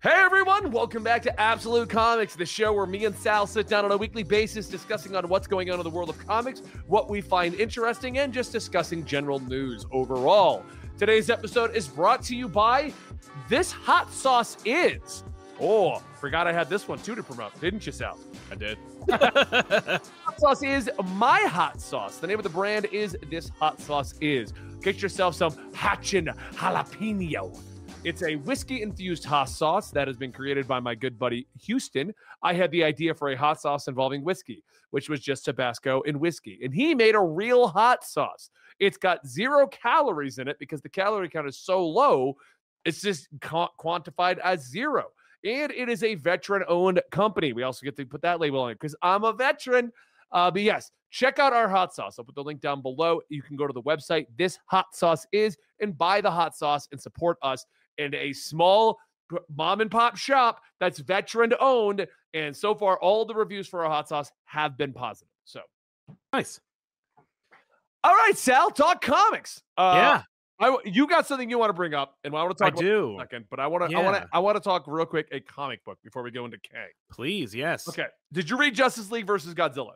Hey everyone, welcome back to Absolute Comics, the show where me and Sal sit down on a weekly basis discussing on what's going on in the world of comics, what we find interesting, and just discussing general news overall. Today's episode is brought to you by This Hot Sauce Is. Oh, forgot I had this one too to promote, didn't you, Sal? I did. hot sauce is my hot sauce. The name of the brand is This Hot Sauce Is. Get yourself some Hatchin Jalapeno. It's a whiskey infused hot sauce that has been created by my good buddy Houston. I had the idea for a hot sauce involving whiskey, which was just Tabasco and whiskey. And he made a real hot sauce. It's got zero calories in it because the calorie count is so low, it's just quantified as zero. And it is a veteran owned company. We also get to put that label on it because I'm a veteran. Uh, but yes, check out our hot sauce. I'll put the link down below. You can go to the website, this hot sauce is, and buy the hot sauce and support us and a small mom and pop shop that's veteran owned. And so far, all the reviews for our hot sauce have been positive. So nice. All right, Sal, talk comics. Uh, yeah. I, you got something you want to bring up, and I want to talk. I do. second, but I want to. Yeah. I want to. I want to talk real quick a comic book before we go into K. Please, yes. Okay. Did you read Justice League versus Godzilla?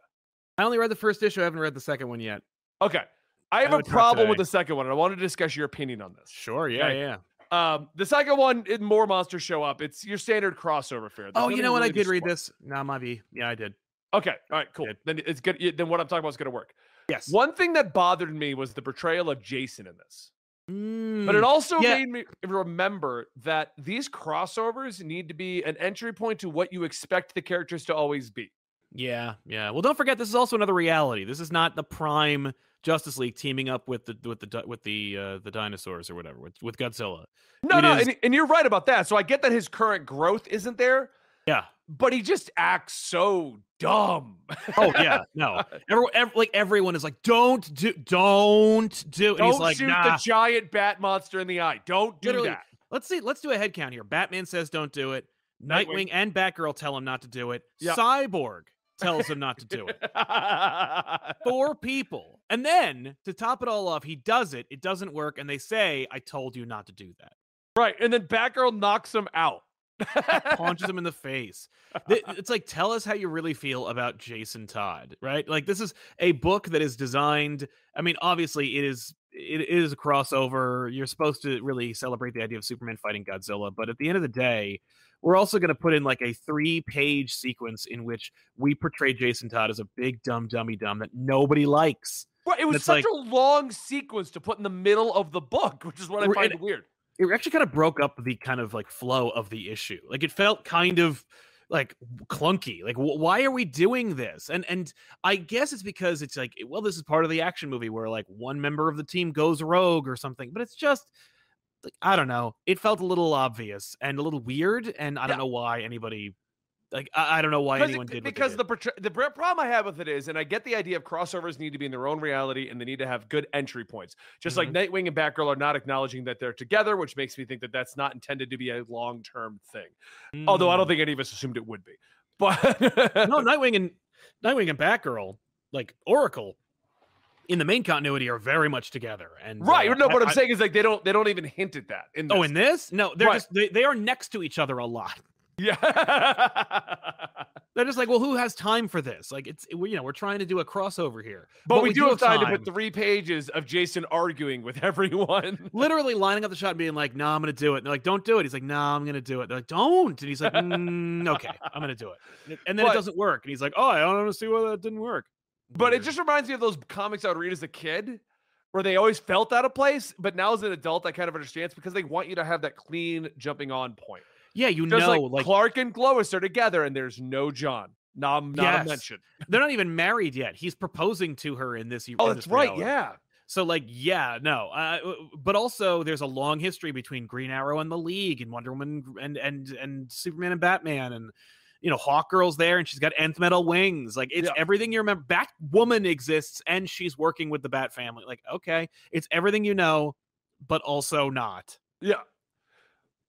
I only read the first issue. I haven't read the second one yet. Okay. I have I a problem with the second one, and I want to discuss your opinion on this. Sure. Yeah. Okay? Yeah. Um, the second one, it, more monsters show up. It's your standard crossover fair. There's oh, you know what? Really I did read this. No, might be. Yeah, I did. Okay. All right. Cool. Then it's good. Then what I'm talking about is going to work. Yes. One thing that bothered me was the portrayal of Jason in this. Mm, but it also yeah. made me remember that these crossovers need to be an entry point to what you expect the characters to always be. Yeah, yeah. Well, don't forget this is also another reality. This is not the prime Justice League teaming up with the with the with the uh, the dinosaurs or whatever with, with Godzilla. No, it no, is... and, and you're right about that. So I get that his current growth isn't there. Yeah, but he just acts so dumb. oh yeah, no. Everyone, every, like everyone is like, don't do, don't do. And don't he's like, shoot nah. the giant bat monster in the eye. Don't do Literally, that. Let's see. Let's do a head count here. Batman says don't do it. Nightwing, Nightwing and Batgirl tell him not to do it. Cyborg tells him not to do it. Four people. And then to top it all off, he does it. It doesn't work. And they say, I told you not to do that. Right. And then Batgirl knocks him out. punches him in the face. It's like, tell us how you really feel about Jason Todd, right? Like, this is a book that is designed. I mean, obviously, it is it is a crossover. You're supposed to really celebrate the idea of Superman fighting Godzilla, but at the end of the day, we're also going to put in like a three page sequence in which we portray Jason Todd as a big dumb dummy dumb that nobody likes. Right, it was such like, a long sequence to put in the middle of the book, which is what I find it, weird it actually kind of broke up the kind of like flow of the issue. Like it felt kind of like clunky. Like wh- why are we doing this? And and I guess it's because it's like well this is part of the action movie where like one member of the team goes rogue or something. But it's just like I don't know. It felt a little obvious and a little weird and I don't know why anybody like I, I don't know why anyone it, did because the the problem I have with it is, and I get the idea of crossovers need to be in their own reality and they need to have good entry points. Just mm-hmm. like Nightwing and Batgirl are not acknowledging that they're together, which makes me think that that's not intended to be a long term thing. Mm. Although I don't mm. think any of us assumed it would be. But no, Nightwing and Nightwing and Batgirl, like Oracle, in the main continuity are very much together and right uh, no what I, i'm saying is like they don't they don't even hint at that in oh, this. oh in this no they're right. just they, they are next to each other a lot yeah. They're just like, well, who has time for this? Like, it's we, you know, we're trying to do a crossover here, but, but we, we, do have time, to put three pages of Jason arguing with everyone, literally lining up the shot and being like, "No, nah, I'm going to do it." And they're like, "Don't do it." He's like, "No, nah, I'm going to do it." They're like, "Don't," and he's like, mm, "Okay, I'm going to do it." And then but, it doesn't work, and he's like, "Oh, I don't understand why that didn't work." But Weird. it just reminds me of those comics I would read as a kid, where they always felt out of place, but now as an adult, I kind of understand it's because they want you to have that clean jumping on point. Yeah, you Just know, like, like, Clark and Lois are together, and there's no Jon. Not, not yes. a mention. They're not even married yet. He's proposing to her in this. Oh, in that's this right. Yeah. So like, yeah, no. Uh, but also, there's a long history between Green Arrow and the League, and Wonder Woman, and and and Superman and Batman, and you know, Hawk Girl's there, and she's got nth metal wings. Like, it's yeah. everything you remember. Batwoman exists, and she's working with the Bat family. Like, okay, it's everything you know, but also not. Yeah.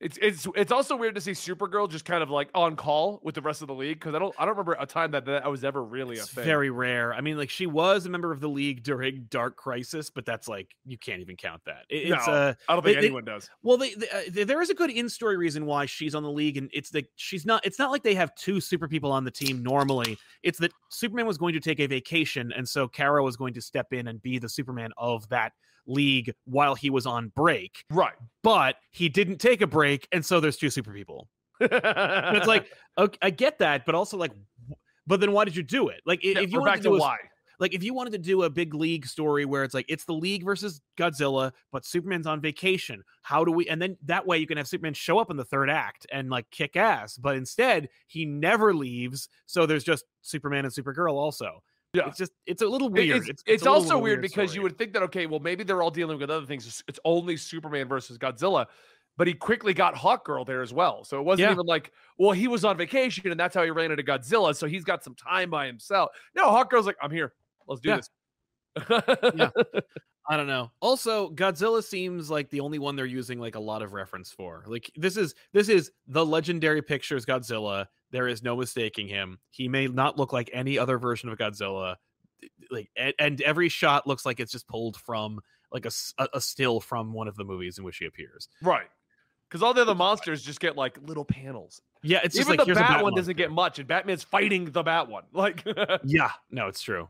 It's it's it's also weird to see Supergirl just kind of like on call with the rest of the league because I don't I don't remember a time that that was ever really It's a thing. very rare. I mean, like she was a member of the league during Dark Crisis, but that's like you can't even count that. It- it's No. uh I don't think they- anyone does. well, they, they, uh, there is a good in-story reason why she's on the league, and it's that she's not. It's not like they have two super people on the team normally. It's that Superman was going to take a vacation, and so Kara was going to step in and be the Superman of that league while he was on break. Right. But he didn't take a break, and so there's two super people. It's like, okay, I get that, but also like, but then why did you do it? Like, Yeah, if you wanted to to do a, why. like if you wanted to do a big league story where it's like it's the league versus Godzilla, but Superman's on vacation. How do we and then that way you can have Superman show up in the third act and like kick ass, but instead he never leaves, so there's just Superman and Supergirl also. Yeah. It's just it's a little It- weird. It's, a it's also weird because you would think that okay, well maybe they're all dealing with other things. It's- It's only Superman versus Godzilla, but he quickly got Hawk Girl there as well. So it wasn't Yeah. even like, well, he was on vacation and that's how he ran into Godzilla. So he's got some time by himself. No, Hawk Girl's like, I'm here. Let's do Yeah. this. Yeah. I don't know. Also, Godzilla seems like the only one they're using like a lot of reference for. Like this is this is the legendary pictures Godzilla. There is no mistaking him. He may not look like any other version of Godzilla. Like and, and every shot looks like it's just pulled from like a, a- still from one of the movies in which he appears. right. Because all the other monsters just get like little panels. Yeah, it's just Even like the Bat Bat one doesn't get much, and Batman's fighting the Bat one. Like, Yeah, no, it's true.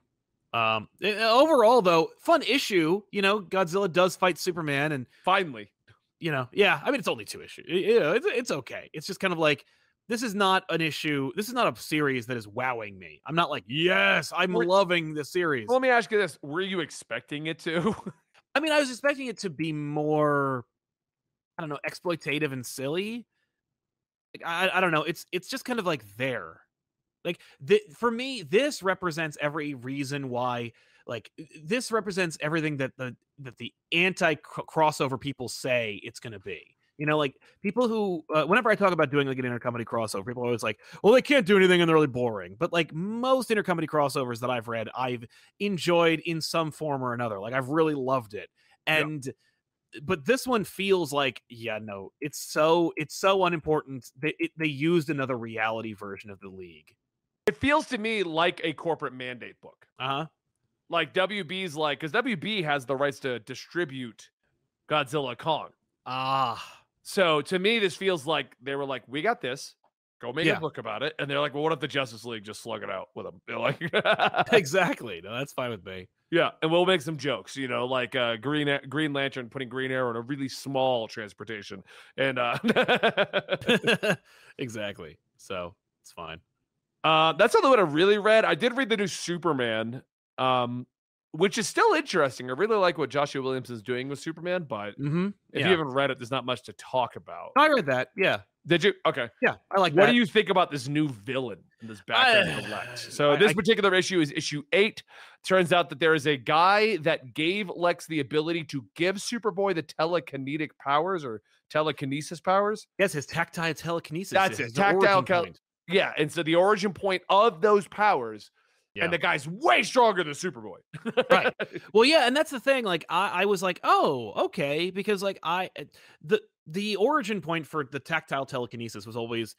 Um, overall though, fun issue. You know, Godzilla does fight Superman, and finally. you know, yeah, I mean, it's only two issues. You know, it's, it's okay. It's just kind of like, this is not an issue. This is not a series that is wowing me. I'm not like, yes, I'm We're- loving the series. Let me ask you this: Were you expecting it to? I mean, I was expecting it to be more, I don't know, exploitative and silly. Like, I, I don't know. It's it's just kind of like there. Like th- for me, this represents every reason why. Like this represents everything that the that the anti crossover people say it's going to be. You know, like people who, uh, whenever I talk about doing like an intercompany crossover, people are always like, "Well, they can't do anything and they're really boring." But like most intercompany crossovers that I've read, I've enjoyed in some form or another. Like I've really loved it, Yeah. and but this one feels like, yeah, no, it's so it's so unimportant. They it, they used another reality version of the league. it feels to me like a corporate mandate book. Uh huh. Like WB's like, because WB has the rights to distribute Godzilla Kong. Ah, So to me, this feels like they were like, we got this. Go make Yeah. a book about it. And they're like, well, what if the Justice League just slug it out with them? They're like, exactly. No, that's fine with me. yeah, and we'll make some jokes, you know, like uh, Green Green Lantern putting Green Arrow in a really small transportation, and uh, exactly. So it's fine. uh, that's all the one I really read. I did read the new Superman, um, which is still interesting. I really like what Joshua Williamson is doing with Superman, but Mm-hmm. if yeah. you haven't read it, there's not much to talk about. I read that. Yeah. Did you? Okay. Yeah. I like what that. do you think about this new villain in this Batman I- Lex? So I- this I- particular issue is issue eight. Turns out that there is a guy that gave Lex the ability to give Superboy the telekinetic powers or telekinesis powers. yes, his tactile telekinesis. That's it, tactile cal- Yeah, and so the origin point of those powers, Yeah. and the guy's way stronger than Superboy. Right. Well, yeah, and that's the thing. Like, I, I was like, oh, okay, because like I uh, the the origin point for the tactile telekinesis was always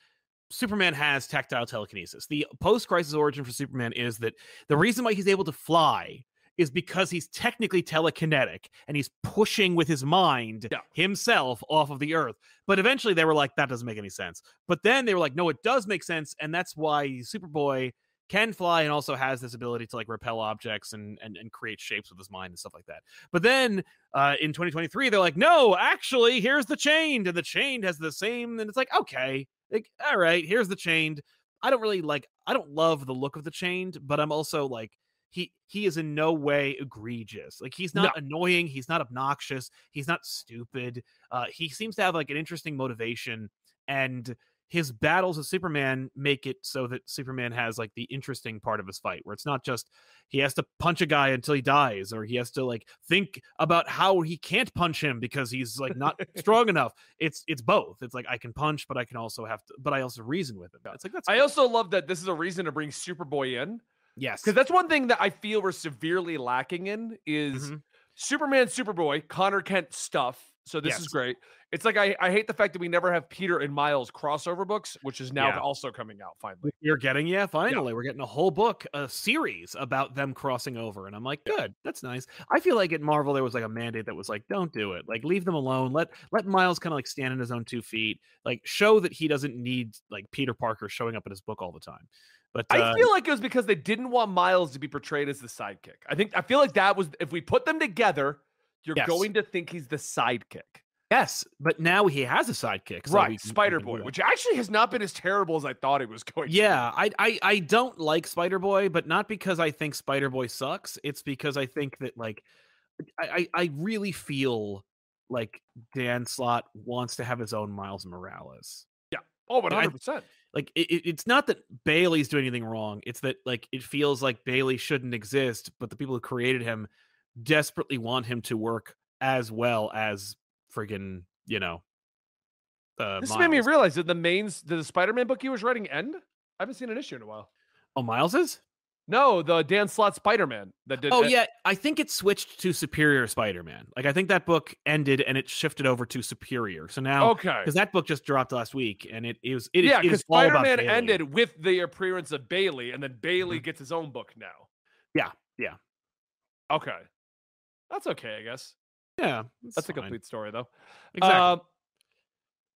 Superman has tactile telekinesis. The post crisis origin for Superman is that the reason why he's able to fly is because he's technically telekinetic and he's pushing with his mind Yeah. himself off of the earth. But eventually they were like, that doesn't make any sense. But then they were like, no, it does make sense. And that's why Superboy can fly and also has this ability to like repel objects and and, and create shapes with his mind and stuff like that. But then uh, in 2023, they're like, no, actually, here's the chained, and the chained has the same. And it's like, okay, like, all right, here's the chained. I don't really like. I don't love the look of the chained, but I'm also like. He, he is in no way egregious. Like he's not annoying. He's not obnoxious. He's not stupid. Uh, he seems to have like an interesting motivation, and his battles with Superman make it so that Superman has like the interesting part of his fight where it's not just he has to punch a guy until he dies or he has to like think about how he can't punch him because he's like not strong enough. It's it's both. It's like I can punch but I can also have to but I also reason with him. It's like that's I also love that this is a reason to bring Superboy in yes. because that's one thing that I feel we're severely lacking in is Mhm. Superman, Superboy, Conner Kent stuff So this is great. It's like I, I hate the fact that we never have Peter and Miles crossover books, which is now Yeah. also coming out finally. You're getting, yeah, finally, we're getting a whole book, a series about them crossing over. And I'm like, good, that's nice. I feel like at Marvel there was like a mandate that was like, don't do it. Like leave them alone. Let let Miles kind of like stand on his own two feet. Like show that he doesn't need like Peter Parker showing up in his book all the time. But uh, I feel like it was because they didn't want Miles to be portrayed as the sidekick. I think I feel like that was if we put them together, you're Yes. going to think he's the sidekick. Yes, but now he has a sidekick. so right, can- Spider Boy, which actually has not been as terrible as I thought it was going to. Be. Yeah, I, I I don't like Spider Boy, but not because I think Spider Boy sucks. It's because I think that like I I really feel like Dan Slott wants to have his own Miles Morales. Yeah. Oh, I- 100%. Like it, it- it's not that Bailey's doing anything wrong. It's that like it feels like Bailey shouldn't exist, but the people who created him desperately want him to work as well as friggin' you know. Uh, This made me realize that the mains, did the Spider Man book he was writing end? I haven't seen an issue in a while. oh, Miles is. No, the Dan Slott Spider Man that did. Oh yeah, I think it switched to Superior Spider-Man. Like I think that book ended and it shifted over to Superior. So now Okay. because that book just dropped last week and it, it was it, yeah, because all about Spider Man Bailey. ended with the appearance of Bailey, and then Bailey Mhm. gets his own book now. Yeah, yeah. Okay. That's okay, I guess. Yeah, That's a complete story, though. Exactly. Um,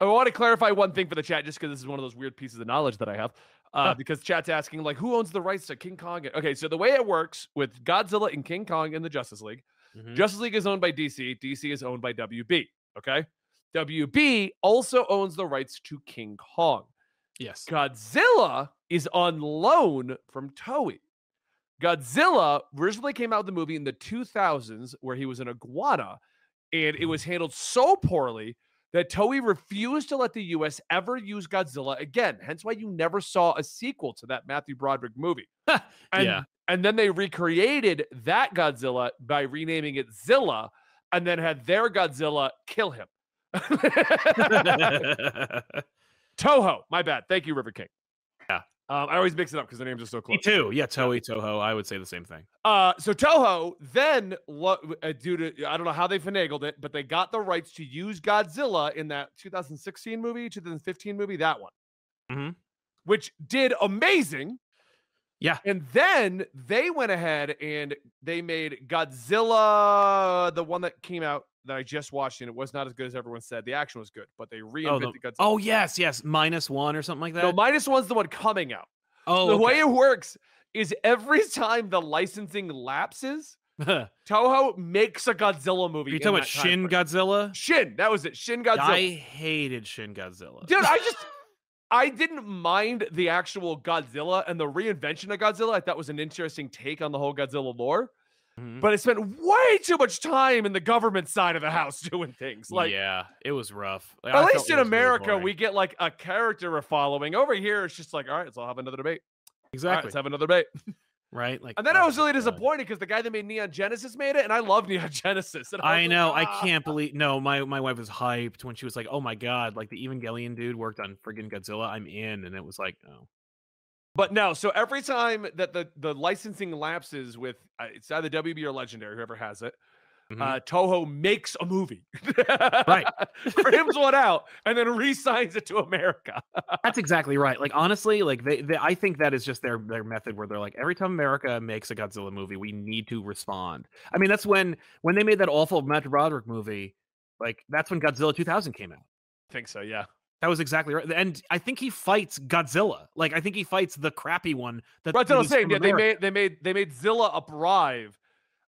I want to clarify one thing for the chat, just because this is one of those weird pieces of knowledge that I have. Uh, Because chat's asking, like, who owns the rights to King Kong? Okay, so the way it works with Godzilla and King Kong in the Justice League, Mhm. Justice League is owned by DC. DC is owned by WB. Okay. WB also owns the rights to King Kong. yes. Godzilla is on loan from Toei. Godzilla originally came out with the movie in the 2000s where he was an iguana, and it was mm-hmm. handled so poorly that Toei refused to let the US ever use Godzilla again. Hence why you never saw a sequel to that Matthew Broderick movie. and, Yeah. and then they recreated that Godzilla by renaming it Zilla and then had their Godzilla kill him. Toho, my bad. Thank you, River King. Um, I always mix it up because the names are so close. Me too. Yeah, Toei Toho. I would say the same thing. Uh, so Toho then, lo- uh, due to I don't know how they finagled it, but they got the rights to use Godzilla in that 2016 movie, 2015 movie, that one, Mhm. which did amazing. Yeah. And then they went ahead and they made Godzilla, the one that came out that I just watched, and it was not as good as everyone said. The action was good, but they Oh, reinvented the- Godzilla. oh yes, yes. Minus one or something like that. no, minus one's the one coming out. oh, the okay. way it works is every time the licensing lapses, Toho makes a Godzilla movie. Are you in talking about Shin. Godzilla? Shin, that was it. Shin Godzilla. I hated Shin Godzilla. Dude, I just I didn't mind the actual Godzilla and the reinvention of Godzilla. I thought was an interesting take on the whole Godzilla lore. Mhm. But I spent way too much time in the government side of the house doing things. Like yeah, it was rough. I at felt least in was really America, we get like a character we're following. Over here, it's just like, all right, let's all have another debate. All right, exactly let's have another debate. right. Like, And then I oh was really disappointed because the guy that made Neon Genesis made it, and I love Neon Genesis. And I was like, know. I "Ah." can't believe. No, my my wife was hyped when she was like, "Oh my god!" Like the Evangelion dude worked on friggin' Godzilla. I'm in, and it was like, oh, But no, so every time that the the licensing lapses with uh, it's either WB or Legendary, whoever has it, Mhm. uh, Toho makes a movie, Right. crims one out, and then re-signs it to America. that's exactly right. Like honestly, like they, they, I think that is just their their method where they're like, every time America makes a Godzilla movie, we need to respond. I mean, that's when when they made that awful Matt Broderick movie. Like that's when Godzilla 2000 came out. I think so, yeah. That was exactly right. And I think he fights Godzilla. Like I think he fights the crappy one. That Right, that's what I'm saying. Yeah, they made they made they made Zilla uprise.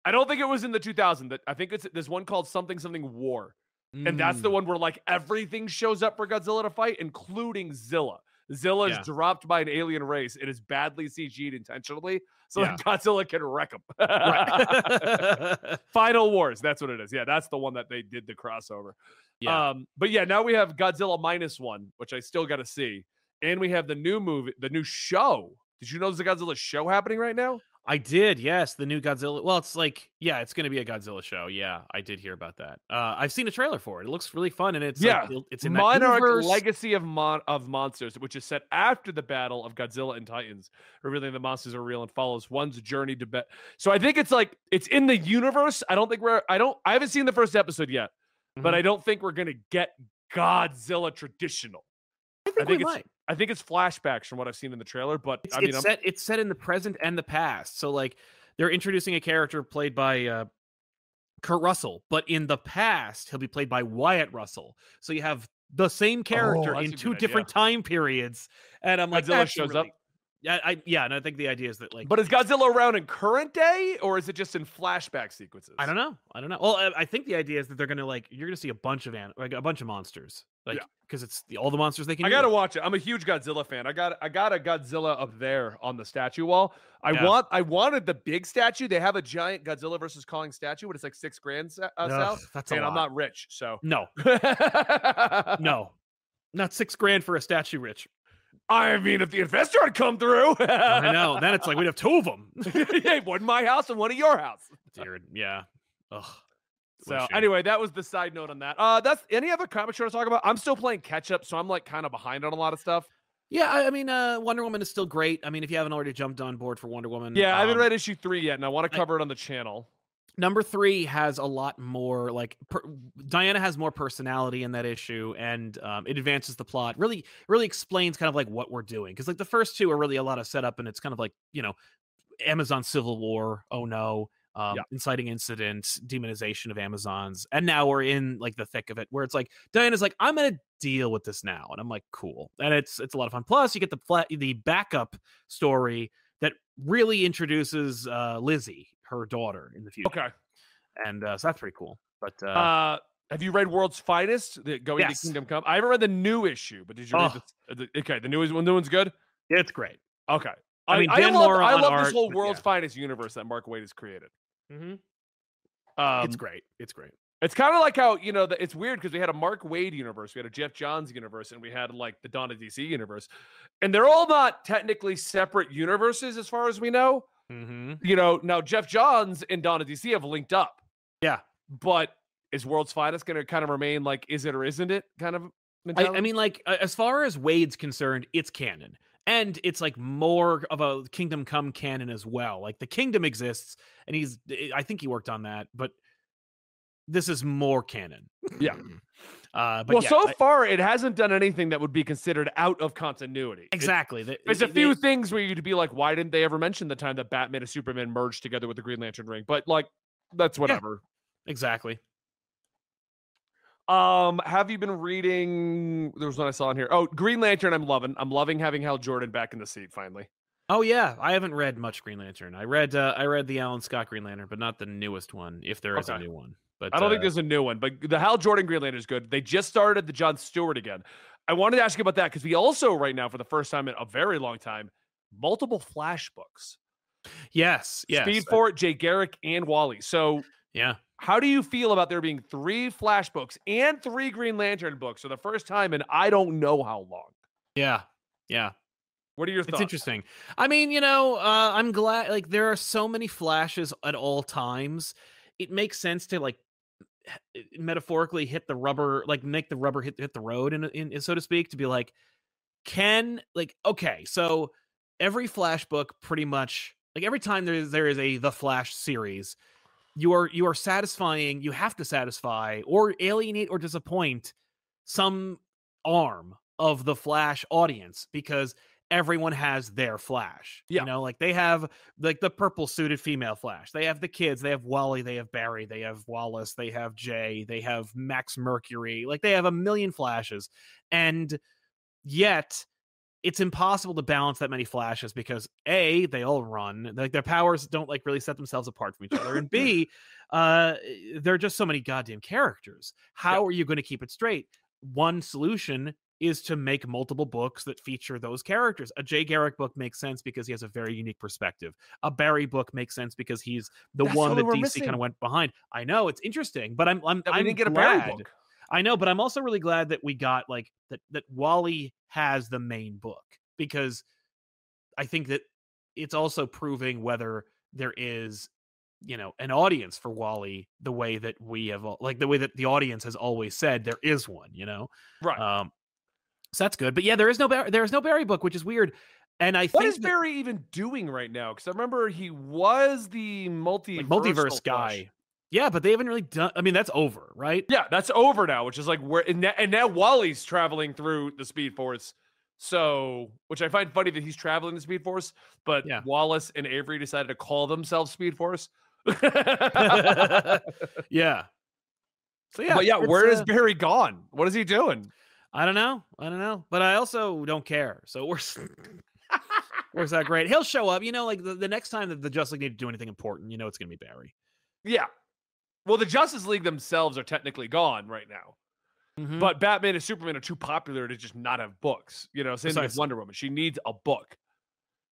I don't think it was in the 2000. That I think it's there's one called something something War. And that's the Mm. one where like everything shows up for Godzilla to fight, including Zilla. Zilla is Yeah. dropped by an alien race. It is badly CG'd intentionally, so Yeah. that Godzilla can wreck them. Right. Final Wars, that's what it is. Yeah, that's the one that they did the crossover. Yeah. Um, but yeah, now we have Godzilla minus one, which I still got to see, and we have the new movie, the new show. Did you know there's a Godzilla show happening right now? I did, yes. The new Godzilla. Well, it's like, yeah, it's going to be a Godzilla show. Yeah, I did hear about that. Uh, I've seen a trailer for it. It looks really fun, and it's Yeah. like, it's in Monarch universe. Legacy of Mon- of Monsters, which is set after the battle of Godzilla and Titans, revealing the monsters are real and follows one's journey to bet. So I think it's like it's in the universe. I don't think we're I don't I haven't seen the first episode yet. But Mhm. I don't think we're gonna get Godzilla traditional. I think, think we it's- might. I think it's flashbacks from what I've seen in the trailer, but It's, I mean, it's set. It's set in the present and the past. So like they're introducing a character played by uh, Kurt Russell, but in the past he'll be played by Wyatt Russell. So you have the same character Oh, in two different time periods, and I'm like, Godzilla shows really- up. Yeah, I yeah, and I think the idea is that like but is Godzilla around in current day or is it just in flashback sequences? I don't know. I don't know. Well, I, I think the idea is that they're gonna like you're gonna see a bunch of an, like a bunch of monsters, like Yeah. because it's the, all the monsters they can. I gotta watch it. I'm a huge Godzilla fan. I got I got a Godzilla up there on the statue wall. I Yeah. want I wanted the big statue. They have a giant Godzilla versus Kong statue, but it's like six grand uh, Ugh, south. that's a And I'm not rich, so No, no, not six grand for a statue, Rich. I mean, if the investor had come through, I know. Then it's like we'd have two of them. yeah, one in my house and one in your house. Dude, yeah. Ugh. So What a shame. anyway, that was the side note on that. Uh, that's any other comics you want to talk about? I'm still playing catch up, so I'm like kind of behind on a lot of stuff. Yeah, I, I mean, uh, Wonder Woman is still great. I mean, if you haven't already jumped on board for Wonder Woman, Yeah, I haven't um, read issue three yet, and I want to I- cover it on the channel. Number three has a lot more like per, diana has more personality in that issue and um, it advances the plot really really explains kind of like what we're doing because like the first two are really a lot of setup and it's kind of like you know amazon civil war oh no um, Yeah. inciting incidents demonization of amazons and now we're in like the thick of it where it's like diana's like i'm gonna deal with this now and i'm like cool and it's it's a lot of fun plus you get the pla- the backup story that really introduces uh lizzie her daughter in the future Okay. and uh, so that's pretty cool. But uh, Uh, have you read World's Finest? The Going Yes. to Kingdom Come. I haven't read the new issue, but did you read Oh. the, the- Okay, the new one. New one's good. it's great. Okay. I mean, I, love, I love art, this whole World's yeah. Finest universe that Mark Waid has created. Mm-hmm. Um, it's great. It's great. It's kind of like how you know the, it's weird because we had a Mark Waid universe, we had a Geoff Johns universe, and we had like the Dawn of DC universe, and they're all not technically separate universes as far as we know. Mm-hmm. You know, now Geoff Johns and Dawn of DC have linked up, Yeah. but is World's Finest going to kind of remain like is it or isn't it kind of? I, mentality? I mean, like as far as Waid's concerned, it's canon, and it's like more of a Kingdom Come canon as well. Like the kingdom exists, and he's. I think he worked on that, but this is more canon. Yeah. Uh, but well, yeah, so I- far it hasn't done anything that would be considered out of continuity. It- exactly. The- There's a few things where you'd be like, why didn't they ever mention the time that Batman and Superman merged together with the Green Lantern ring? But like, that's whatever. exactly. Um, have you been reading? There was one I saw in here. Oh, Green Lantern. I'm loving. I'm loving having Hal Jordan back in the seat finally. Oh yeah, I haven't read much Green Lantern. I read uh, I read the Alan Scott Green Lantern, but not the newest one, if there is a new one. But I don't think uh, there's a new one, but the Hal Jordan Green Lantern is good. They just started the John Stewart again. I wanted to ask you about that because we also right now, for the first time in a very long time, multiple Flash books. yes, yes, Speed Force, Jay Garrick, and Wally. So yeah. how do you feel about there being three Flash books and three Green Lantern books for the first time in I don't know how long? Yeah. Yeah. What are your thoughts? It's interesting. I mean, you know, uh, I'm glad like there are so many flashes at all times. It makes sense to like Eh, metaphorically hit the rubber, like make the rubber hit hit the road, in, in so to speak, to be like, can like okay, so every flash book pretty much like every time there is there is a the flash series you are you are satisfying you have to satisfy or alienate or disappoint some arm of the flash audience because everyone has their flash Yeah. you know like they have like the purple suited female flash. They have the kids they have wally they have barry they have wallace they have jay they have max mercury like they have a million flashes. And yet it's impossible to balance that many flashes because a they all run like their powers don't like really set themselves apart from each other and b uh there are just so many goddamn characters. How are you going to keep it straight? One solution is to make multiple books that feature those characters a jay garrick book makes sense because he has a very unique perspective a barry book makes sense because he's the That's one that dc kind of went behind i know it's interesting but i'm i'm, I'm didn't get a glad. Barry book. I know, but I'm also really glad that we got like that that Wally has the main book because I think that it's also proving whether there is you know an audience for Wally the way that we have like the way that the audience has always said there is one, you know. Right. Um so that's good. But yeah, there is no Bar- there is no Barry book, which is weird. And I What is that, Barry even doing right now? Because I remember he was the multiverse like multiverse guy. Yeah, but they haven't really done. I mean, that's over, right? Yeah, that's over now, which is like where and, na- and now Wally's traveling through the Speed Force. So, which I find funny that he's traveling the Speed Force, but Yeah. Wallace and Avery decided to call themselves Speed Force. yeah. So yeah, but yeah, where is uh, Barry gone? What is he doing? I don't know. I don't know. But I also don't care. So it works. out great. He'll show up. You know, like the, the next time that the Justice League need to do anything important, you know, it's gonna be Barry. Yeah. Well, the Justice League themselves are technically gone right now. Mhm. But Batman and Superman are too popular to just not have books. You know, same with Wonder Woman. She needs a book.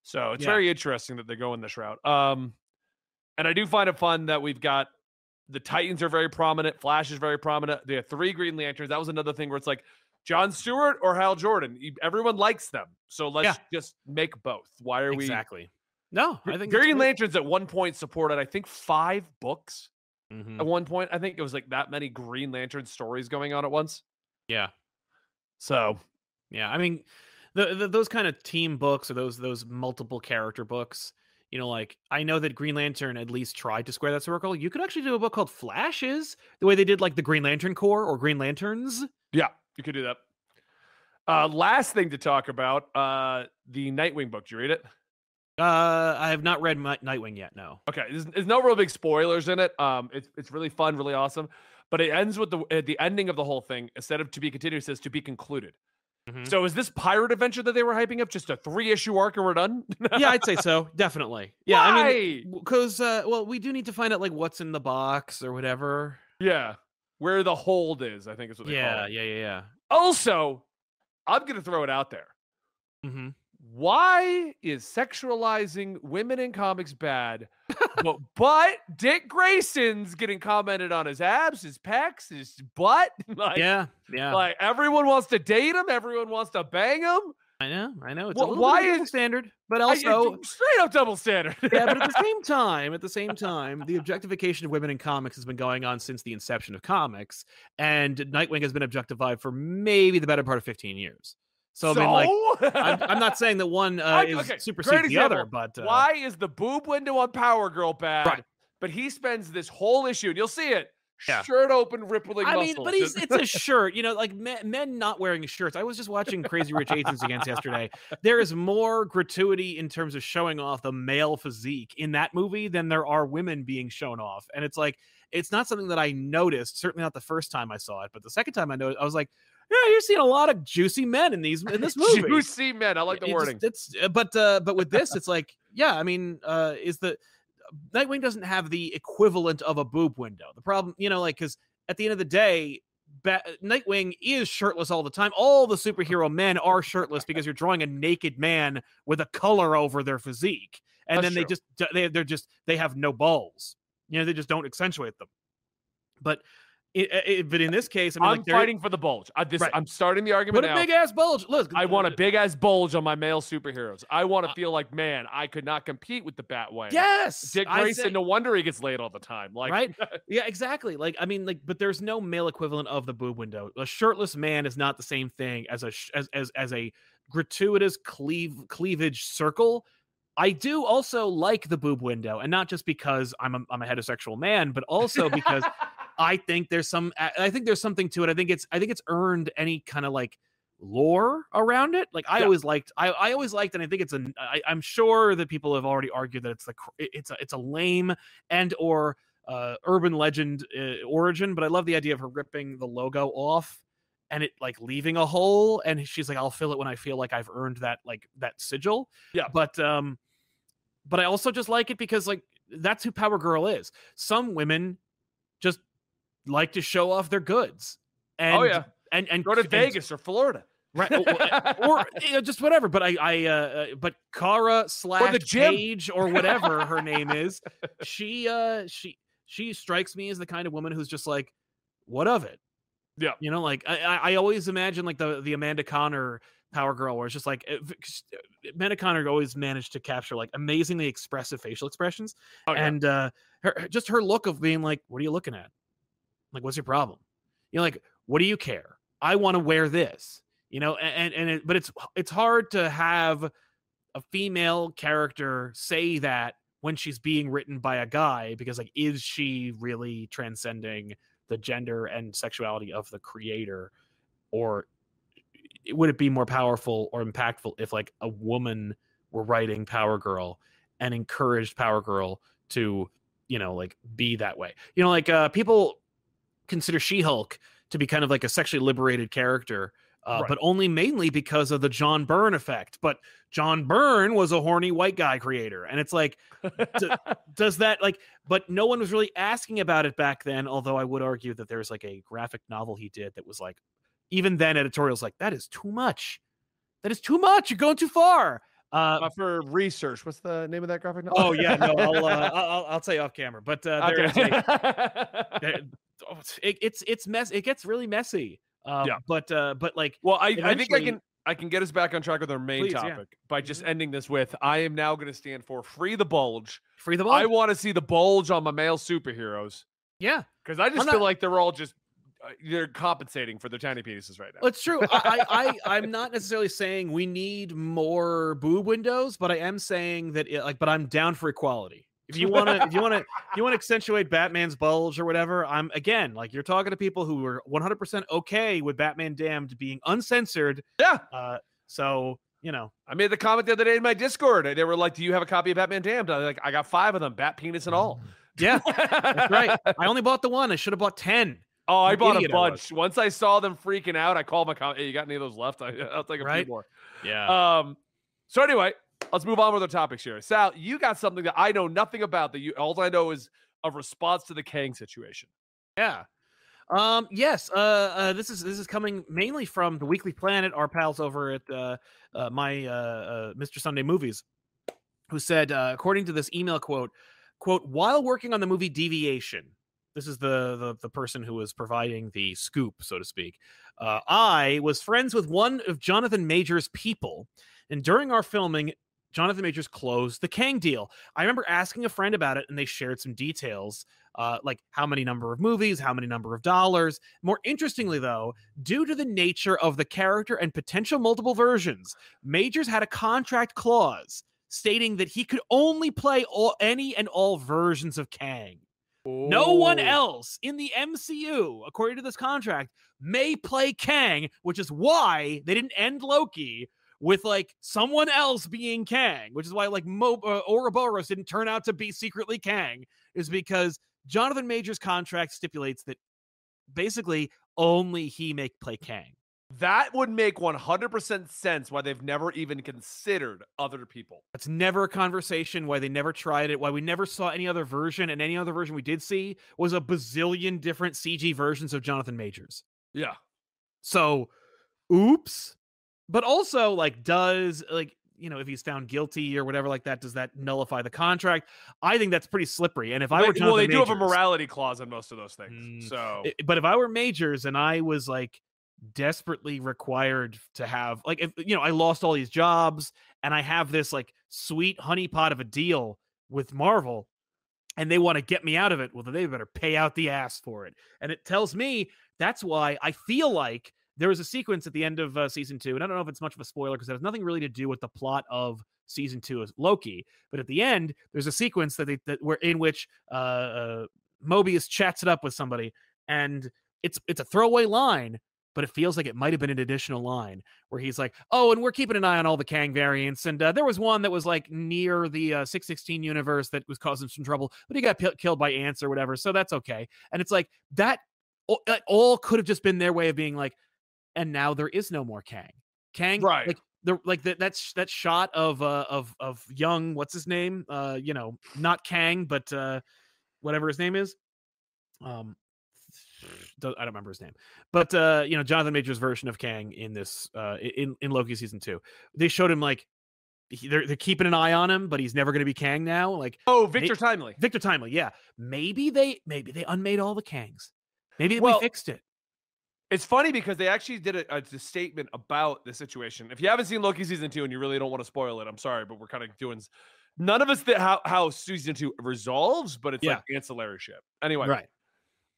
So it's Yeah. very interesting that they're going this route. Um, and I do find it fun that we've got the Titans are very prominent, Flash is very prominent. They have three Green Lanterns. That was another thing where it's like John Stewart or Hal Jordan. Everyone likes them. So let's just make both. Why are we exactly. No, I think Green Lanterns at one point supported, I think, five books. hmm At one point, I think it was like that many Green Lantern stories going on at once. Yeah, So yeah. I mean, the, the those kind of team books or those those multiple character books. You know, like I know that Green Lantern at least tried to square that circle. You could actually do a book called Flashes, the way they did like the Green Lantern Corps or Green Lanterns. Yeah, you could do that. Uh, last thing to talk about, uh, the Nightwing book. Did you read it? Uh, I have not read Mi- Nightwing yet. No. Okay, there's, there's no real big spoilers in it. Um, it's it's really fun, really awesome. But it ends with the uh, the ending of the whole thing. Instead of to be continued, says to be concluded. Mhm. So is this pirate adventure that they were hyping up just a three issue arc and we're done? yeah, I'd say so. Definitely. Yeah, Why? I mean, because uh, well, we do need to find out like what's in the box or whatever. yeah, where the hold is, I think is what they call Yeah, it. yeah, yeah, yeah. Also, I'm gonna throw it out there. Mm-hmm. why is sexualizing women in comics bad? but but Dick Grayson's getting commented on his abs, his pecs, his butt. like, yeah, yeah. like everyone wants to date him, everyone wants to bang him. I know, I know. It's little why bit of a double is- standard, but also it's straight up double standard. yeah, but at the same time, at the same time, the objectification of women in comics has been going on since the inception of comics, and Nightwing has been objectified for maybe the better part of fifteen years. So, I mean, like, I'm, I'm not saying that one uh, I- is okay, supersedes the other, but uh, why is the boob window on Power Girl bad? Right. But he spends this whole issue, and you'll see it, Yeah. shirt open, rippling I muscles. mean, but he's it's a shirt, you know, like men, men not wearing shirts. I was just watching Crazy Rich Asians against yesterday. There is more gratuity in terms of showing off the male physique in that movie than there are women being shown off. And it's like it's not something that I noticed, certainly not the first time I saw it, but the second time I noticed, I was like, yeah, you're seeing a lot of juicy men in these in this movie. juicy men. I like the It just- wording. it's uh, but uh, but with this, it's like yeah. I mean, uh, is the Nightwing doesn't have the equivalent of a boob window. The problem, you know, like because at the end of the day. Ba- Nightwing is shirtless all the time. All the superhero men are shirtless because you're drawing a naked man with a color over their physique, and That's then they just they they're just they have no balls. You know, they just don't accentuate them. But it, it, but in this case, I mean, I'm like fighting for the bulge. I, this, Right. I'm starting the argument Put a big ass bulge. Look, I want a big ass bulge on my male superheroes. I want to Uh, feel like, man, I could not compete with the Batwing. Yes, Dick Grayson. say- no wonder he gets laid all the time. Like, right? Yeah, exactly. Like, I mean, like, but there's no male equivalent of the boob window. A shirtless man is not the same thing as a sh- as as as a gratuitous cleave cleavage circle. I do also like the boob window, and not just because I'm a, I'm a heterosexual man, but also because I think there's some I think there's something to it. I think it's I think it's earned any kind of like lore around it. Like I Yeah. always liked I, I always liked and I think it's an I, I'm sure that people have already argued that it's the it's a it's a lame and or uh, urban legend uh, origin, but I love the idea of her ripping the logo off and it like leaving a hole and she's like I'll fill it when I feel like I've earned that like that sigil. Yeah. But um but I also just like it because like that's who Power Girl is. Some women like to show off their goods. And, oh yeah, and and go to and- Vegas or Florida. right? Or, or, you know, just whatever. But I, I, uh, uh, but Kara slash gym. Paige or whatever her name is, she, uh, she, she strikes me as the kind of woman who's just like, what of it? Yeah. you know, like I, I always imagine like the the Amanda Conner Power Girl, where it's just like 'cause, uh, Amanda Conner always managed to capture like amazingly expressive facial expressions, Oh, yeah. and uh, her- just her look of being like, "What are you looking at? Like, what's your problem? You know, like, what do you care? I want to wear this." You know, and and it, but it's it's hard to have a female character say that when she's being written by a guy because like is she really transcending the gender and sexuality of the creator or would it be more powerful or impactful if like a woman were writing Power Girl and encouraged Power Girl to, you know, like be that way. You know, like uh people consider She-Hulk to be kind of like a sexually liberated character. Uh, Right. but only mainly because of the John Byrne effect. But John Byrne was a horny white guy creator, and it's like, does that like? But no one was really asking about it back then. Although I would argue that there's like a graphic novel he did that was like, even then editorials like that is too much. That is too much. You're going too far. Uh, Uh, for research, what's the name of that graphic novel? oh yeah, no, I'll, uh, I'll I'll- I'll tell you off camera. But uh, there is a, there- oh, it's- it, it's it's mess. It gets really messy. Uh, Yeah. But uh, but like well, I, I think I can I can get us back on track with our main Please, yeah. topic by just Mhm. ending this with I am now going to stand for free the bulge. free the ball. I want to see the bulge on my male superheroes yeah, because I just I'm feel not- like they're all just they're compensating for their tiny penises right now. it's true. I, I, I I'm not necessarily saying we need more boob windows, but I am saying that it, like, but I'm down for equality. If you want to, if you want to, you want to accentuate Batman's bulge or whatever, I'm again like you're talking to people who are 100% okay with Batman Damned being uncensored. yeah, Uh, so you know, I made the comment the other day in my Discord. They were like, "Do you have a copy of Batman Damned?" I like, "I got five of them, bat penis and all." yeah, that's right. I only bought the one. I should have bought ten. Oh, I bought a idiot I bunch. Once I saw them freaking out, I called my comment. Hey, you got any of those left? I, I'll take a Right? few more. Yeah. Um, so anyway, let's move on with our topics here. Sal, you got something that I know nothing about. That you all I know is a response to the Kang situation. Yeah. Um, yes, uh, uh, this is this is coming mainly from the Weekly Planet, our pals over at uh, uh, my uh, uh, Mr. Sunday Movies, who said, uh, according to this email quote, "quote While working on the movie Deviation, this is the the, the person who was providing the scoop, so to speak. Uh, I was friends with one of Jonathan Major's people, and during our filming." Jonathan Majors closed the Kang deal. I remember asking a friend about it, and they shared some details uh, like how many number of movies, how many number of dollars. More interestingly, though, due to the nature of the character and potential multiple versions, Majors had a contract clause stating that he could only play all, any and all versions of Kang. No one else in the MCU, according to this contract, may play Kang, which is why they didn't end Loki with like someone else being Kang, which is why like Mo- uh, Ouroboros didn't turn out to be secretly Kang, is because Jonathan Majors' contract stipulates that basically only he may play Kang. That would make 100% sense why they've never even considered other people. That's never a conversation. Why they never tried it. Why we never saw any other version, and any other version we did see was a bazillion different CG versions of Jonathan Majors. Yeah. So, oops. But also, like, does like you know if he's found guilty or whatever like that, does that nullify the contract? I think that's pretty slippery. And if I were Jonathan well, they do have a morality clause on most of those things. Mm, so but if I were Majors and I was like desperately required to have like if you know I lost all these jobs and I have this like sweet honeypot of a deal with Marvel and they want to get me out of it, well then they better pay out the ass for it. And it tells me that's why I feel like there was a sequence at the end of uh, season two, and I don't know if it's much of a spoiler because it has nothing really to do with the plot of season two of Loki. But at the end, there's a sequence that they that were in which uh, uh, Mobius chats it up with somebody, and it's it's a throwaway line, but it feels like it might have been an additional line where he's like, "Oh, and we're keeping an eye on all the Kang variants, and uh, there was one that was like near the uh, 616 universe that was causing some trouble, but he got p- killed by ants or whatever, so that's okay." And it's like that all, that all could have just been their way of being like, and now there is no more Kang. Kang, Right. Like the like that that sh- that shot of uh of of young what's his name uh you know not Kang but uh whatever his name is um I don't remember his name but uh you know Jonathan Majors version of Kang in this uh in in Loki season 2 they showed him like he, they're they're keeping an eye on him but he's never going to be Kang now like Oh, Victor Timely. Victor Timely yeah maybe they maybe they unmade all the Kangs maybe Well, we fixed it It's funny because they actually did a, a statement about the situation. If you haven't seen Loki season two and you really don't want to spoil it, I'm sorry, but we're kind of doing. None of us that how how season two resolves, but it's like ancillary shit. Anyway, right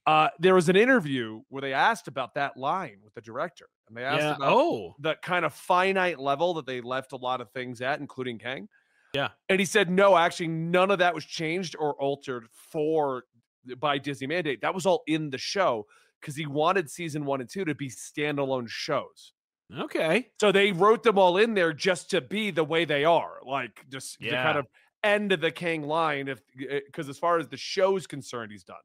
uh, there was an interview where they asked about that line with the director, and they asked yeah about oh the kind of finite level that they left a lot of things at, including Kang. Yeah. And he said, no, actually, none of that was changed or altered for by Disney mandate. That was all in the show because he wanted season one and two to be standalone shows. Okay. So they wrote them all in there just to be the way they are, like just to Yeah. kind of end of the Kang line. If because as far as the show's concerned, he's done.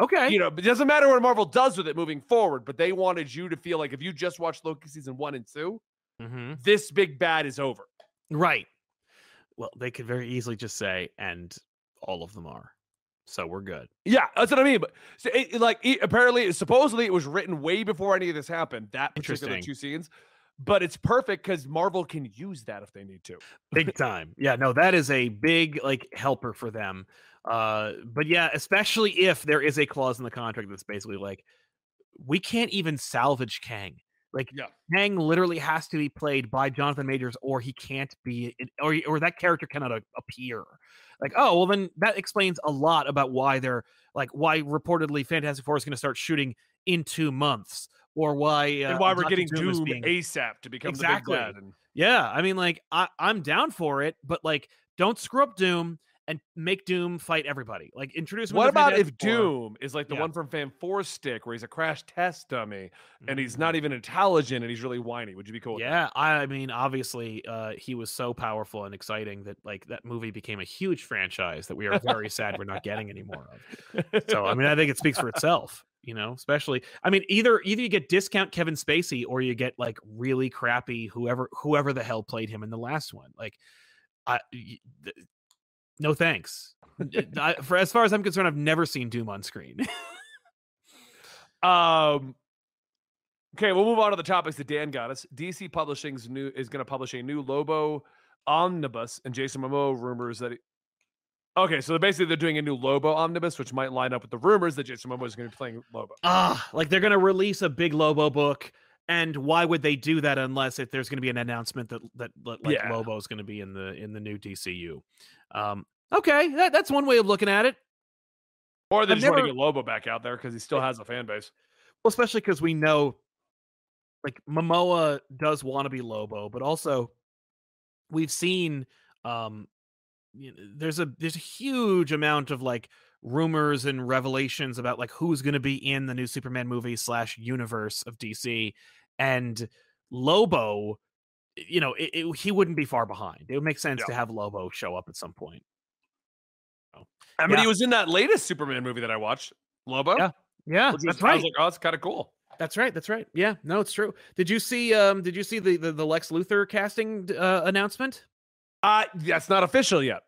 Okay. You know, it doesn't matter what Marvel does with it moving forward, but they wanted you to feel like if you just watched Loki season one and two, hmm this big bad is over. Right. Well, they could very easily just say, and all of them are. So we're good. Yeah, that's what I mean. But so it, it, like it, apparently, supposedly, it was written way before any of this happened. That particular two scenes, but it's perfect because Marvel can use that if they need to. Big time. Yeah, no, that is a big like helper for them. Uh, but yeah, especially if there is a clause in the contract that's basically like, we can't even salvage Kang. Like, Yeah. Kang literally has to be played by Jonathan Majors, or he can't be, or or that character cannot a- appear. Like, oh, well, then that explains a lot about why they're like why reportedly Fantastic Four is going to start shooting in two months, or why uh, and why we're getting Doom being- ASAP to become Exactly. the big bad. And yeah, I mean, like I, I'm down for it, but like, don't screw up Doom and make Doom fight everybody. Like, introduce. what about if. Doom is like the Yeah. one from Fan Four Stick, where he's a crash test dummy and he's Mm. not even intelligent and he's really whiny? Would you be cool? Yeah, I mean, obviously, uh, he was so powerful and exciting that like that movie became a huge franchise that we are very sad we're not getting anymore of. So, I mean, I think it speaks for itself. You know, especially, I mean, either either you get discount Kevin Spacey or you get like really crappy whoever whoever the hell played him in the last one. Like, I no thanks. I, for as far as I'm concerned, I've never seen Doom on screen. Um. Okay, we'll move on to the topics that Dan got us. DC Publishing's new is going to publish a new Lobo omnibus, and Jason Momoa rumors that. Okay, so basically they're doing a new Lobo omnibus, which might line up with the rumors that Jason Momoa is going to be playing Lobo. Ah, like they're gonna release a big Lobo book, and why would they do that unless if there's gonna be an announcement that that, like Yeah. Lobo is gonna be in the in the new DCU? Um, okay, that, that's one way of looking at it. Or they I've just want to get Lobo back out there because he still has a fan base. Well, especially because we know, like Momoa does want to be Lobo, but also we've seen um, you know, there's a there's a huge amount of like rumors and revelations about like who's going to be in the new Superman movie slash universe of DC, and Lobo, you know, it, it- he wouldn't be far behind. It would make sense to have Lobo show up at some point. I mean, Yeah. he was in that latest Superman movie that I watched, Lobo. Yeah, Yeah, that's I right. was like, oh, that's kind of cool. That's right. That's right. Yeah, no, it's true. Did you see? Um, did you see the the, the Lex Luthor casting uh, announcement? Uh, that's not official yet.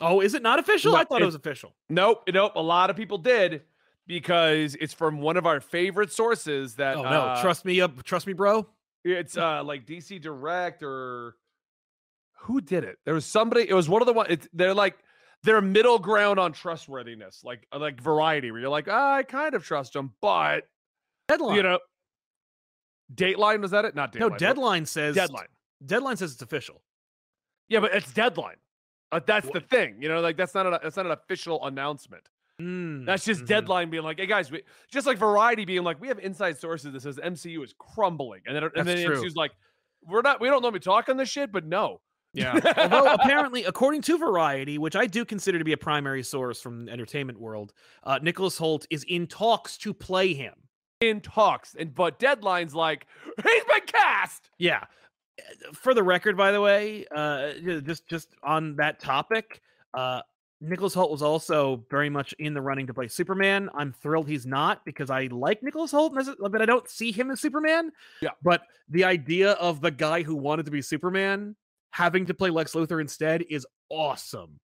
Oh, is it not official? No, I thought it it- was official. Nope, nope. A lot of people did because it's from one of our favorite sources. That Oh no, uh, trust me, up, trust me, bro. It's uh like DC Direct or who did it? There was somebody. It was one of the one. It's they're like they're middle ground on trustworthiness, like uh, like Variety, where you're like, "Ah, I kind of trust them, but Deadline. you know, Dateline was that it? Not Dateline. no, deadline says Deadline. Deadline says it's official. Yeah, but it's Deadline. Uh, that's the thing, you know, like that's not an that's not an official announcement. Mm, That's just mhm. Deadline being like, "Hey guys, we, just like Variety being like, we have inside sources that says MCU is crumbling," and then and That's then true. MCU's like, "We're not, we don't normally talk on this shit, but no." Yeah. Although apparently, according to Variety, which I do consider to be a primary source from the entertainment world, uh, Nicholas Hoult is in talks to play him. in talks, and but Deadline's like, "He's been cast." Yeah. Uh, For the record, by the way, uh, just just on that topic, uh, Nicholas Hoult was also very much in the running to play Superman. I'm thrilled he's not because I like Nicholas Hoult, but I don't see him as Superman. Yeah. But the idea of the guy who wanted to be Superman having to play Lex Luthor instead is awesome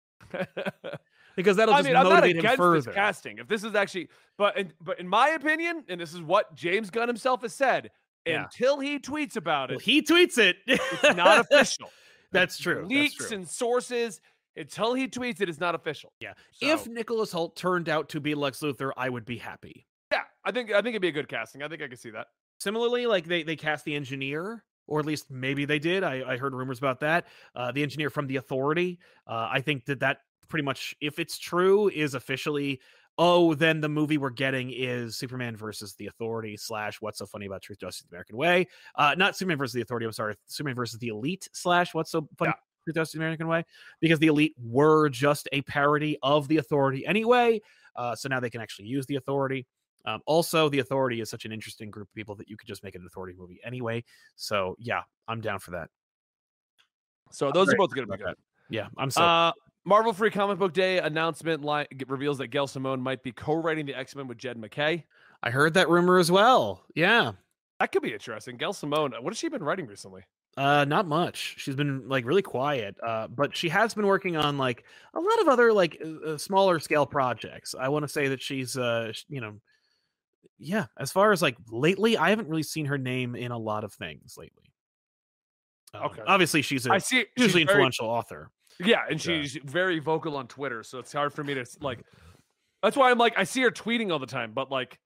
because that'll I just mean, I'm not motivate him against this further. casting. If this is actually, but in, but in my opinion, and this is what James Gunn himself has said, Yeah. until he tweets about Well, it, he tweets it. it's not official. That's true. that's Leaks true. and sources. Until he tweets it, it's not official. Yeah. So, If Nicholas Hoult turned out to be Lex Luthor, I would be happy. yeah, I think I think it'd be a good casting. I think I could see that. Similarly, like they they cast the engineer, or at least maybe they did. I, I heard rumors about that. Uh, the engineer from the Authority. Uh, I think that that pretty much, if it's true, is officially. Oh, then the movie we're getting is Superman versus the Authority slash What's So Funny About Truth, Justice, the American Way. Uh, not Superman versus the Authority. I'm sorry, Superman versus the Elite slash What's So Funny. about Truth That's the American Way because the elite were just a parody of the authority anyway. Uh, so now they can actually use the authority. Um, also, the authority is such an interesting group of people that you could just make an authority movie anyway. So yeah, I'm down for that. So those are both going to be good. Yeah, I'm so Uh, Marvel Free Comic Book Day announcement li- reveals that Gail Simone might be co-writing the X Men with Jed MacKay. I heard that rumor as well. Yeah. That could be interesting. Gail Simone, what has she been writing recently? Uh, not much. She's been like really quiet. Uh, but she has been working on like a lot of other like uh, uh, smaller scale projects. I want to say that she's uh, you know, yeah. As far as like lately, I haven't really seen her name in a lot of things lately. Um, Okay. Obviously, she's a I see. she's hugely very- influential author. Yeah, and Yeah. she's very vocal on Twitter, so it's hard for me to like. That's why I'm like, I see her tweeting all the time, but like,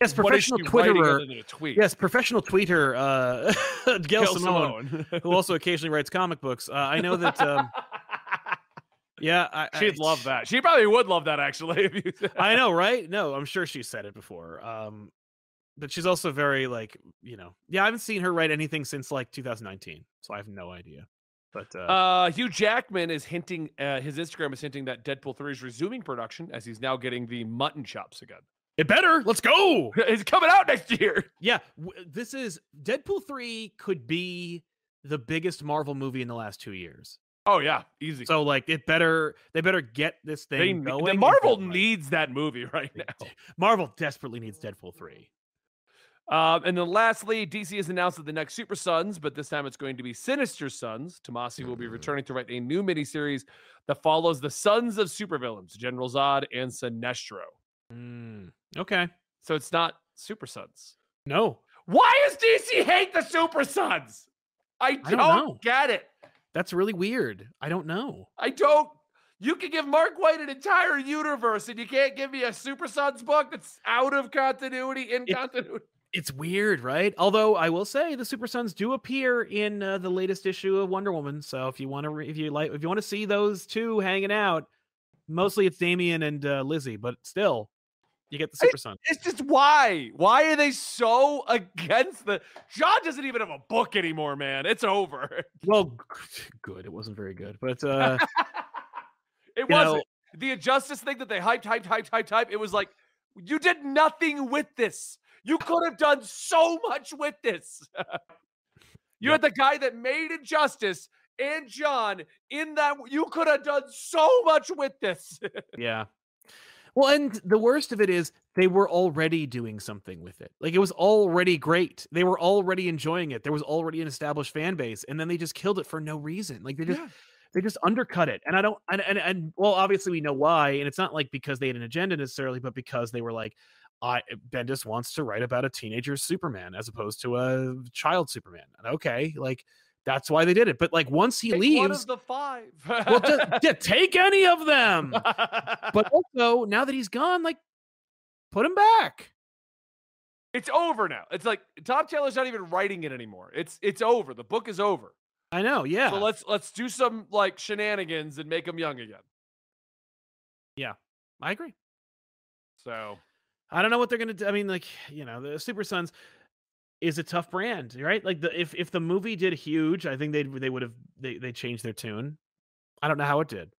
Yes, professional she Twitterer. other than a tweet? Yes, professional tweeter. Uh, Gail, Gail Simone, Simone. who also occasionally writes comic books. Uh, I know that. Um, yeah, I, I- She'd love that. She probably would love that actually. If you, I know, right? No, I'm sure she said it before. Um, but she's also very like, you know, yeah, I haven't seen her write anything since like 2019, so I have no idea. But uh, Uh, Hugh Jackman is hinting. Uh, his Instagram is hinting that Deadpool three is resuming production as he's now getting the mutton chops again. it better. Let's go. It's coming out next year. Yeah, w- this is Deadpool three could be the biggest Marvel movie in the last two years. Oh yeah, easy. So like, it better they better get this thing ne- going. the Marvel needs that movie right now. Marvel desperately needs Deadpool three. Um, and then lastly, DC has announced that the next Super Sons, but this time it's going to be Sinister Sons. Tomasi will be Mm. returning to write a new miniseries that follows the sons of supervillains, General Zod and Sinestro. Mm, okay. So it's not Super Sons. No, Why does DC hate the Super Sons? I don't, don't know. get it. that's really weird. I don't know. I don't. You can give Mark Waid an entire universe, and you can't give me a Super Sons book that's out of continuity in It- continuity. It's weird, right? Although I will say the Super Sons do appear in uh, the latest issue of Wonder Woman. So if you want to, re- if you like, if you want to see those two hanging out, mostly it's Damian and uh, Lizzie, but still, you get the Super Sons. It's just why? Why are they so against the? Jon doesn't even have a book anymore, man. It's over. Well, good. It wasn't very good, but uh, It wasn't know, the injustice thing that they hyped, hyped, hyped, hyped, hyped. It was like you did nothing with this. You could have done so much with this. you had the guy that made injustice and Jon in that. You could have done so much with this. yeah. Well, and the worst of it is they were already doing something with it. Like it was already great. They were already enjoying it. There was already an established fan base, and then they just killed it for no reason. Like they just Yeah. they just undercut it. And I don't and, and and well, obviously we know why. And it's not like because they had an agenda necessarily, but because they were like, I Bendis wants to write about a teenager Superman as opposed to a child Superman. And okay, like that's why they did it. But like once he Pick leaves, one of the five. well, just, yeah, take any of them. But also now that he's gone, like put him back. it's over now. It's like Tom Taylor's not even writing it anymore. It's it's over. The book is over. I know, yeah. So let's let's do some like shenanigans and make him young again. Yeah, I agree. So I don't know what they're gonna do. I mean, like, you know, the Super Sons is a tough brand, right? Like the if if the movie did huge, I think they they would have they they changed their tune. I don't know how it did.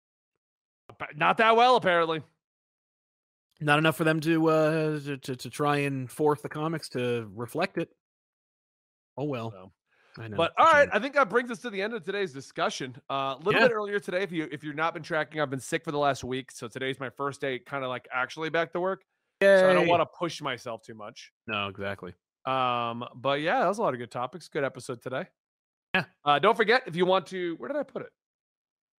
not that well apparently. Not enough for them to uh to to, try and force the comics to reflect it. Oh well. So. I know. But all right. I think that brings us to the end of today's discussion. Uh, a little Yeah. bit earlier today, if you if you're not been tracking, I've been sick for the last week, so today's my first day, kind of like actually back to work. So I don't want to push myself too much. No, exactly. Um, but yeah, that was a lot of good topics. Good episode today. Yeah. Uh, don't forget if you want to, where did I put it?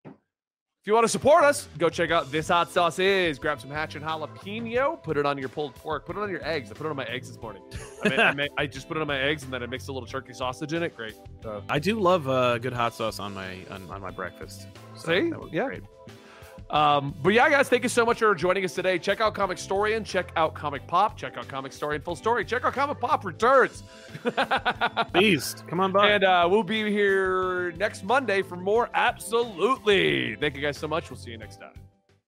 If you want to support us, go check out this hot sauce is. Grab some hatch and jalapeno, put it on your pulled pork, put it on your eggs. I put it on my eggs this morning. I, I, I just put it on my eggs and then I mixed a little turkey sausage in it. Great. So, I do love uh good hot sauce on my on, on my breakfast. So See? Yeah. great. Um, but yeah, guys, thank you so much for joining us today. Check out Comic Story and check out Comic Pop, check out Comic Story and Full Story, check out Comic Pop Returns. Beast, come on by. and uh, we'll be here next Monday for more. Absolutely. Thank you guys so much. We'll see you next time.